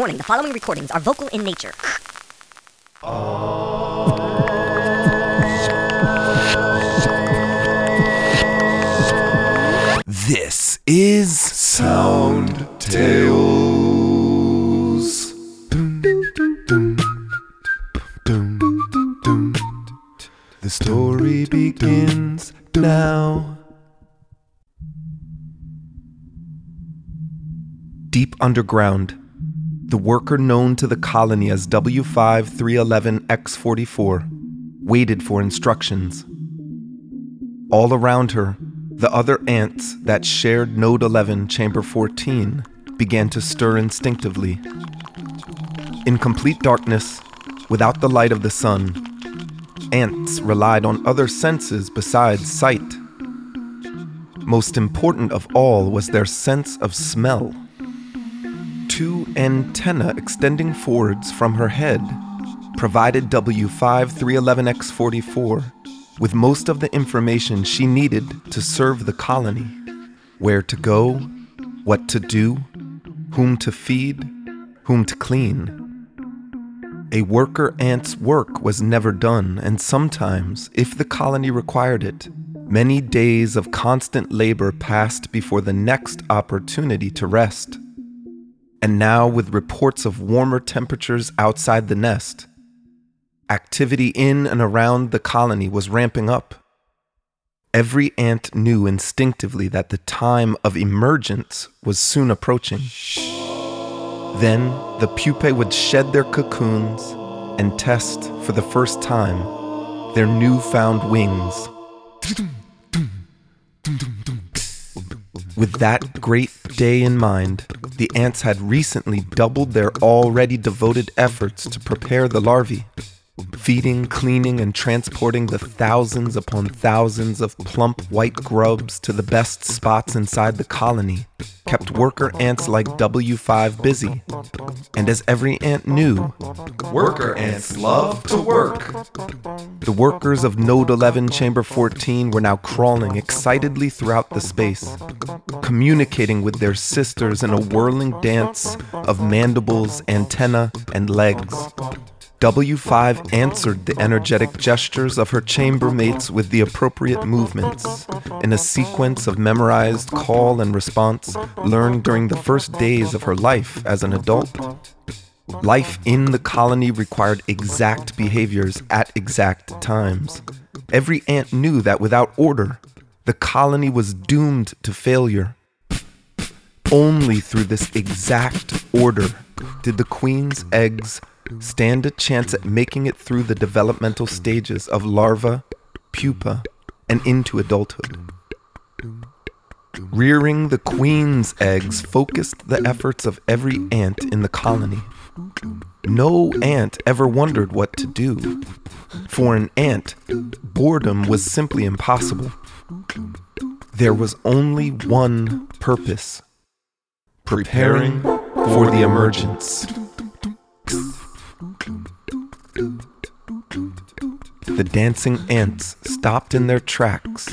Warning the following recordings are vocal in nature. This is Sound Tales. The story begins now. Deep underground, the worker known to the colony as W5311X44 waited for instructions. All around her, the other ants that shared Node 11, Chamber 14 began to stir instinctively. In complete darkness, without the light of the sun, ants relied on other senses besides sight. Most important of all was their sense of smell. Two antennae extending forwards from her head provided W5311X44 with most of the information she needed to serve the colony where to go, what to do, whom to feed, whom to clean. A worker ant's work was never done, and sometimes, if the colony required it, many days of constant labor passed before the next opportunity to rest. And now, with reports of warmer temperatures outside the nest, activity in and around the colony was ramping up. Every ant knew instinctively that the time of emergence was soon approaching. Then the pupae would shed their cocoons and test for the first time their newfound wings. With that great day in mind, the ants had recently doubled their already devoted efforts to prepare the larvae feeding, cleaning, and transporting the thousands upon thousands of plump white grubs to the best spots inside the colony kept worker ants like W5 busy. And as every ant knew, worker ants love to work. The workers of Node 11 Chamber 14 were now crawling excitedly throughout the space, communicating with their sisters in a whirling dance of mandibles, antennae, and legs. W5 answered the energetic gestures of her chambermates with the appropriate movements, in a sequence of memorized call and response learned during the first days of her life as an adult. Life in the colony required exact behaviors at exact times. Every ant knew that without order, the colony was doomed to failure. Only through this exact order did the queen's eggs stand a chance at making it through the developmental stages of larva, pupa, and into adulthood. Rearing the queen's eggs focused the efforts of every ant in the colony. No ant ever wondered what to do. For an ant, boredom was simply impossible. There was only one purpose preparing for the emergence. The dancing ants stopped in their tracks.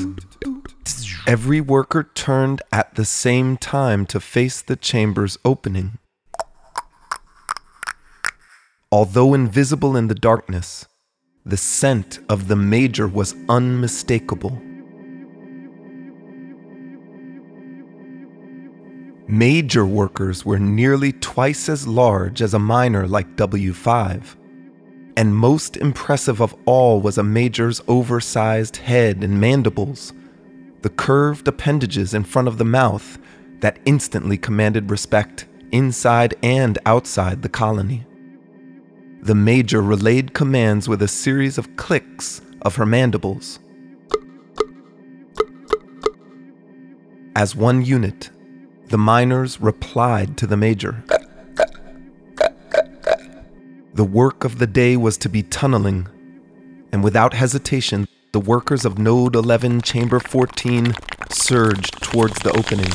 Every worker turned at the same time to face the chamber's opening. Although invisible in the darkness, the scent of the major was unmistakable. Major workers were nearly twice as large as a minor like W5. And most impressive of all was a major's oversized head and mandibles, the curved appendages in front of the mouth that instantly commanded respect inside and outside the colony. The major relayed commands with a series of clicks of her mandibles. As one unit, the minors replied to the major. The work of the day was to be tunneling, and without hesitation, the workers of Node 11 Chamber 14 surged towards the opening,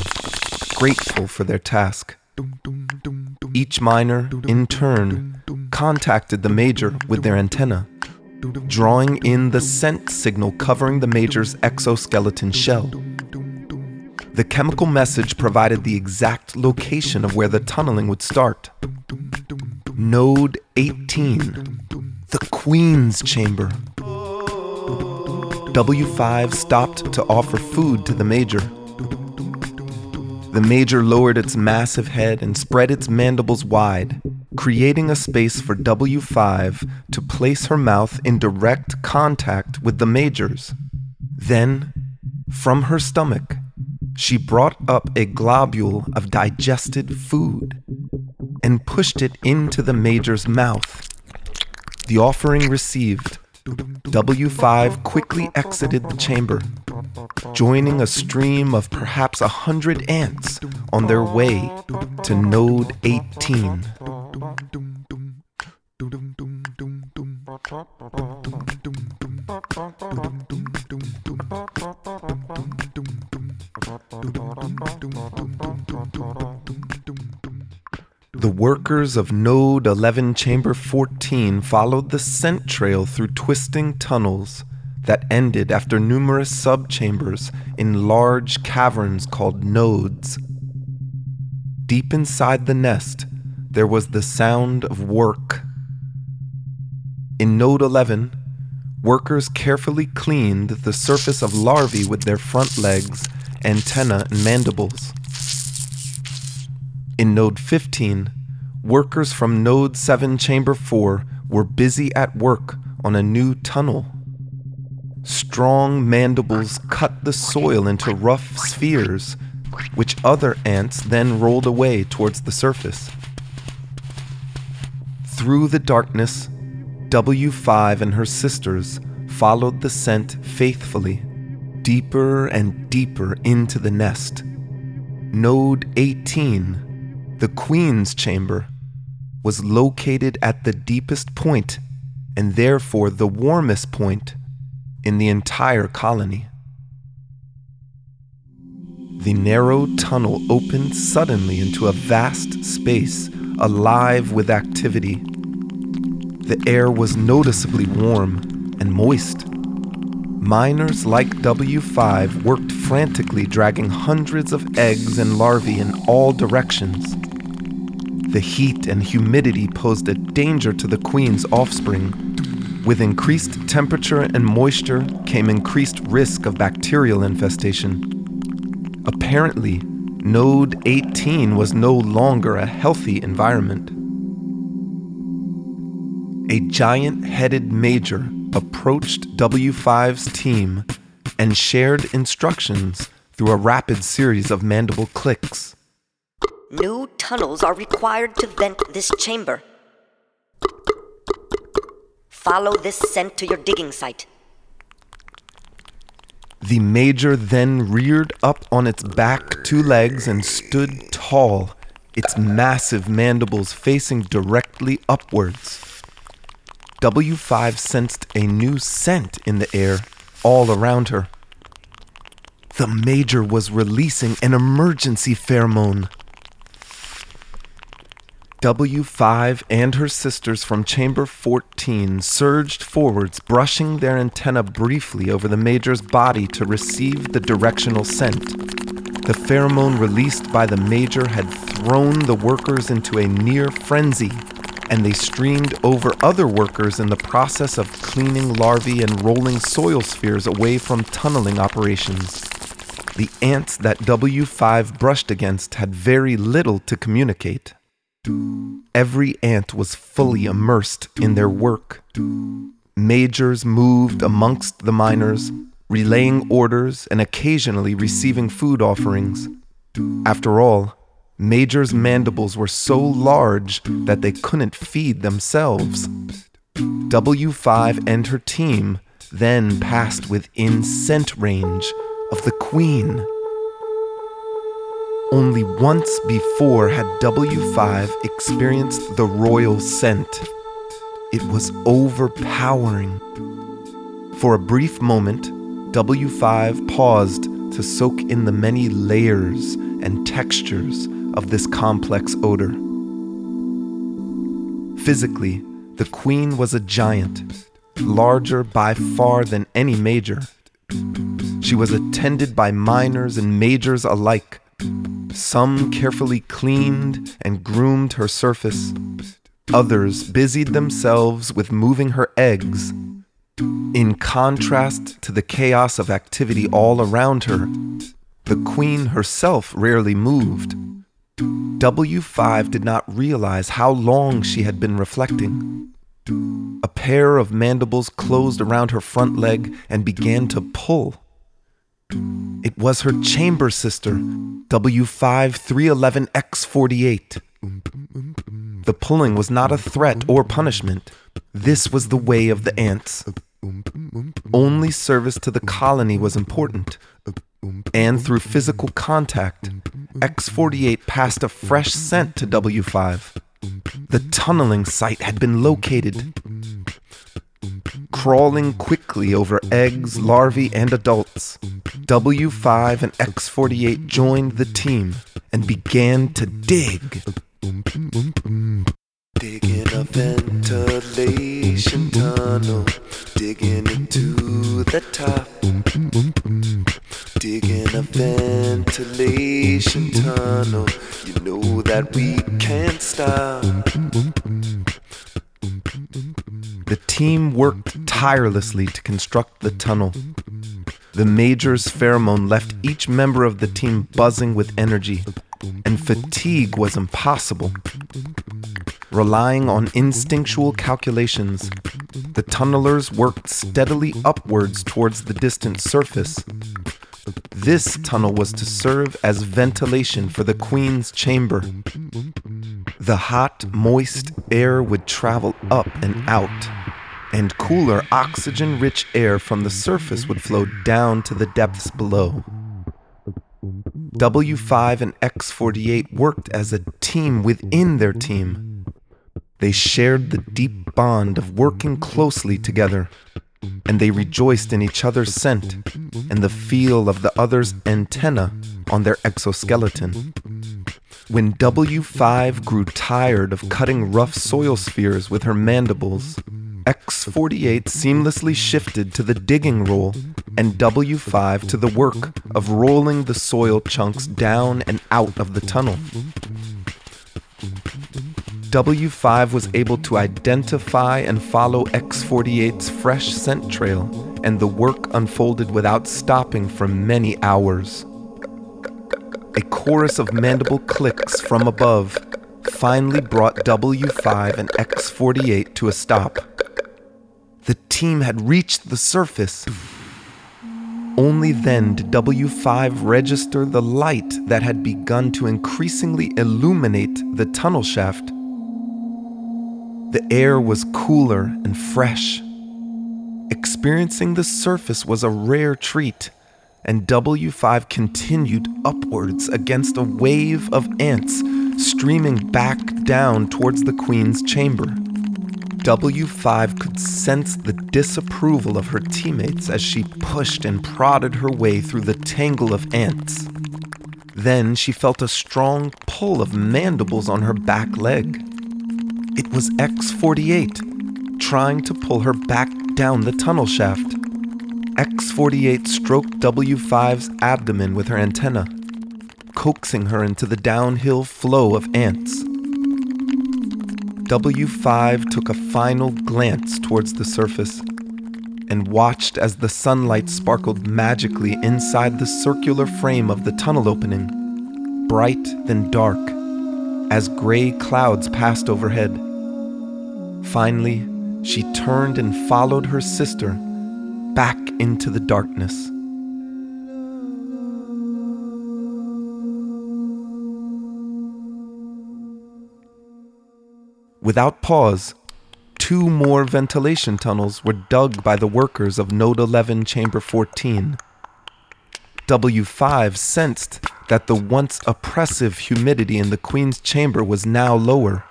grateful for their task. Each minor, in turn, contacted the major with their antenna, drawing in the scent signal covering the major's exoskeleton shell. The chemical message provided the exact location of where the tunneling would start. Node 18, the Queen's Chamber. W5 stopped to offer food to the Major. The Major lowered its massive head and spread its mandibles wide, creating a space for W5 to place her mouth in direct contact with the Major's. Then, from her stomach, she brought up a globule of digested food and pushed it into the Major's mouth. The offering received, W5 quickly exited the chamber, joining a stream of perhaps a hundred ants on their way to Node 18. The workers of Node 11 Chamber 14 followed the scent trail through twisting tunnels that ended after numerous subchambers in large caverns called nodes. Deep inside the nest, there was the sound of work. In Node 11, workers carefully cleaned the surface of larvae with their front legs, antennae, and mandibles. In Node 15, workers from Node 7 Chamber 4 were busy at work on a new tunnel. Strong mandibles cut the soil into rough spheres, which other ants then rolled away towards the surface. Through the darkness, W5 and her sisters followed the scent faithfully, deeper and deeper into the nest. Node 18 the Queen's chamber, was located at the deepest point and therefore the warmest point in the entire colony. The narrow tunnel opened suddenly into a vast space alive with activity. The air was noticeably warm and moist. Minors like W5 worked frantically, dragging hundreds of eggs and larvae in all directions. The heat and humidity posed a danger to the queen's offspring. With increased temperature and moisture came increased risk of bacterial infestation. Apparently, Node 18 was no longer a healthy environment. A giant headed major approached W5's team and shared instructions through a rapid series of mandible clicks. New tunnels are required to vent this chamber. Follow this scent to your digging site. The major then reared up on its back two legs and stood tall, its massive mandibles facing directly upwards. W5 sensed a new scent in the air all around her. The major was releasing an emergency pheromone. W5 and her sisters from Chamber 14 surged forwards, brushing their antenna briefly over the Major's body to receive the directional scent. The pheromone released by the Major had thrown the workers into a near frenzy, and they streamed over other workers in the process of cleaning larvae and rolling soil spheres away from tunneling operations. The ants that W5 brushed against had very little to communicate. Every ant was fully immersed in their work. Majors moved amongst the minors, relaying orders and occasionally receiving food offerings. After all, Major's mandibles were so large that they couldn't feed themselves. W5 and her team then passed within scent range of the Queen. Only once before had W5 experienced the royal scent. It was overpowering. For a brief moment, W5 paused to soak in the many layers and textures of this complex odor. Physically, the queen was a giant, larger by far than any major. She was attended by minors and majors alike some carefully cleaned and groomed her surface, Others busied themselves with moving her eggs. In contrast to the chaos of activity all around her, the queen herself rarely moved. W5 did not realize how long she had been reflecting. A pair of mandibles closed around her front leg and began to pull. It was her chamber sister, W5311X48. The pulling was not a threat or punishment. This was the way of the ants. Only service to the colony was important. And through physical contact, X48 passed a fresh scent to W5. The tunneling site had been located. Crawling quickly over eggs, larvae, and adults, W5 and X48 joined the team and began to dig. Digging a ventilation tunnel, digging into the top. Digging a ventilation tunnel, you know that we can't stop. The team worked tirelessly to construct the tunnel. The major's pheromone left each member of the team buzzing with energy, and fatigue was impossible. Relying on instinctual calculations, the tunnelers worked steadily upwards towards the distant surface. This tunnel was to serve as ventilation for the Queen's chamber. The hot, moist air would travel up and out, and cooler, oxygen rich air from the surface would flow down to the depths below. W5 and X48 worked as a team within their team. They shared the deep bond of working closely together, and they rejoiced in each other's scent and the feel of the other's antenna on their exoskeleton. When W5 grew tired of cutting rough soil spheres with her mandibles, X48 seamlessly shifted to the digging role and W5 to the work of rolling the soil chunks down and out of the tunnel. W5 was able to identify and follow X48's fresh scent trail, and the work unfolded without stopping for many hours. A chorus of mandible clicks from above finally brought W5 and X48 to a stop. The team had reached the surface. Only then did W5 register the light that had begun to increasingly illuminate the tunnel shaft. The air was cooler and fresh. Experiencing the surface was a rare treat, and W5 continued upwards against a wave of ants streaming back down towards the Queen's chamber. W5 could sense the disapproval of her teammates as she pushed and prodded her way through the tangle of ants. Then she felt a strong pull of mandibles on her back leg. It was X48, trying to pull her back down the tunnel shaft. X48 stroked W5's abdomen with her antenna, coaxing her into the downhill flow of ants. W5 took a final glance towards the surface and watched as the sunlight sparkled magically inside the circular frame of the tunnel opening, bright then dark, as gray clouds passed overhead. Finally, she turned and followed her sister back into the darkness. Without pause, two more ventilation tunnels were dug by the workers of Node 11 Chamber 14. W5 sensed that the once oppressive humidity in the Queen's chamber was now lower.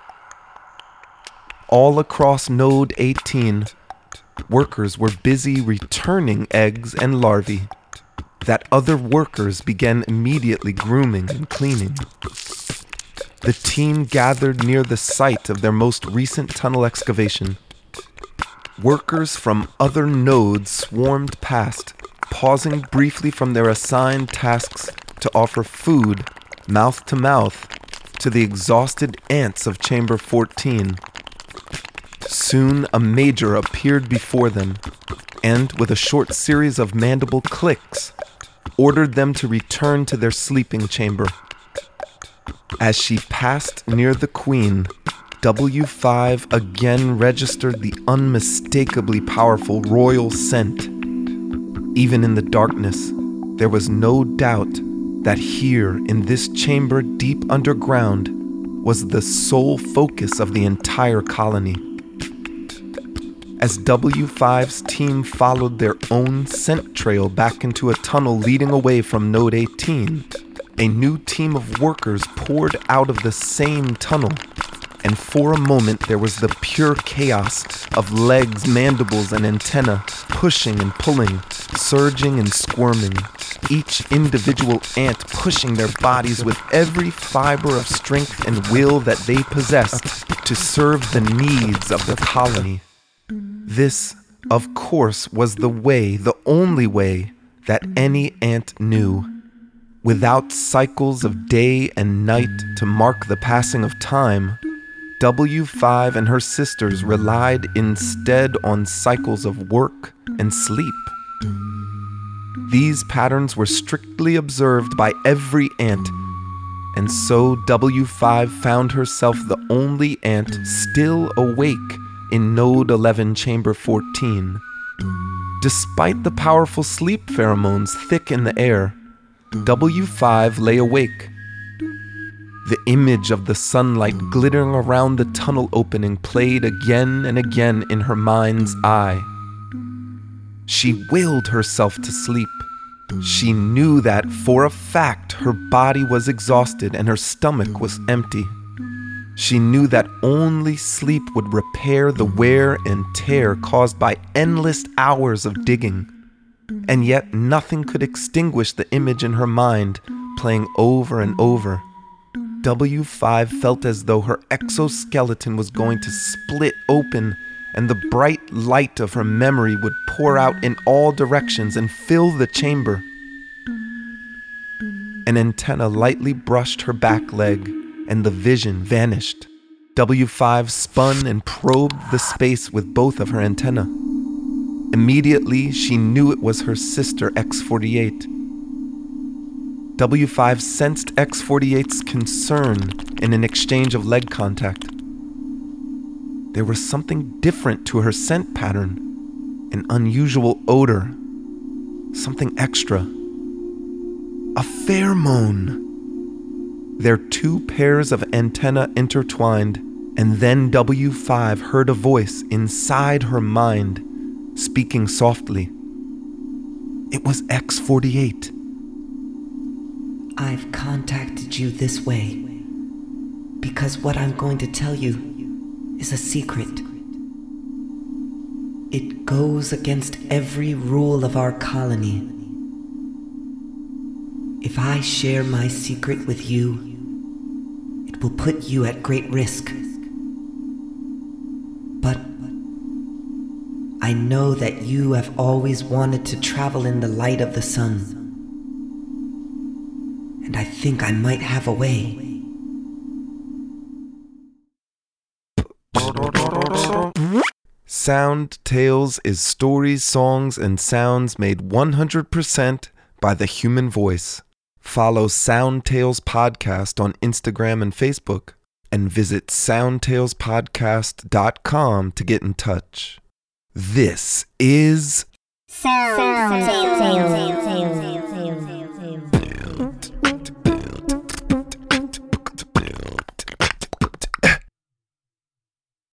All across Node 18, workers were busy returning eggs and larvae that other workers began immediately grooming and cleaning. The team gathered near the site of their most recent tunnel excavation. Workers from other nodes swarmed past, pausing briefly from their assigned tasks to offer food, mouth to mouth, to the exhausted ants of Chamber 14 Soon a major appeared before them, and with a short series of mandible clicks, ordered them to return to their sleeping chamber. As she passed near the queen, W5 again registered the unmistakably powerful royal scent. Even in the darkness, there was no doubt that here, in this chamber deep underground, was the sole focus of the entire colony. As W5's team followed their own scent trail back into a tunnel leading away from Node 18, a new team of workers poured out of the same tunnel and for a moment there was the pure chaos of legs, mandibles, and antenna pushing and pulling, surging and squirming, each individual ant pushing their bodies with every fiber of strength and will that they possessed to serve the needs of the colony. This, of course, was the way, the only way, that any ant knew. Without cycles of day and night to mark the passing of time, W5 and her sisters relied instead on cycles of work and sleep. These patterns were strictly observed by every ant, and so W5 found herself the only ant still awake in Node 11 Chamber 14. Despite the powerful sleep pheromones thick in the air, W5 lay awake the image of the sunlight glittering around the tunnel opening played again and again in her mind's eye. She willed herself to sleep. She knew that for a fact her body was exhausted and her stomach was empty. She knew that only sleep would repair the wear and tear caused by endless hours of digging. And yet nothing could extinguish the image in her mind, playing over and over. W5 felt as though her exoskeleton was going to split open and the bright light of her memory would pour out in all directions and fill the chamber. An antenna lightly brushed her back leg, and the vision vanished. W5 spun and probed the space with both of her antennae. Immediately, she knew it was her sister X48. W5 sensed X48's concern in an exchange of leg contact. There was something different to her scent pattern, an unusual odor, something extra. A pheromone. Their two pairs of antennae intertwined, and then W5 heard a voice inside her mind speaking softly. It was X48. I've contacted you this way because what I'm going to tell you is a secret. It goes against every rule of our colony. If I share my secret with you, it will put you at great risk. But I know that you have always wanted to travel in the light of the sun think I might have a way. Sound Tales is stories, songs, and sounds made 100% by the human voice. Follow Sound Tales Podcast on Instagram and Facebook, and visit soundtalespodcast.com to get in touch. This is Sound, Sound Tales.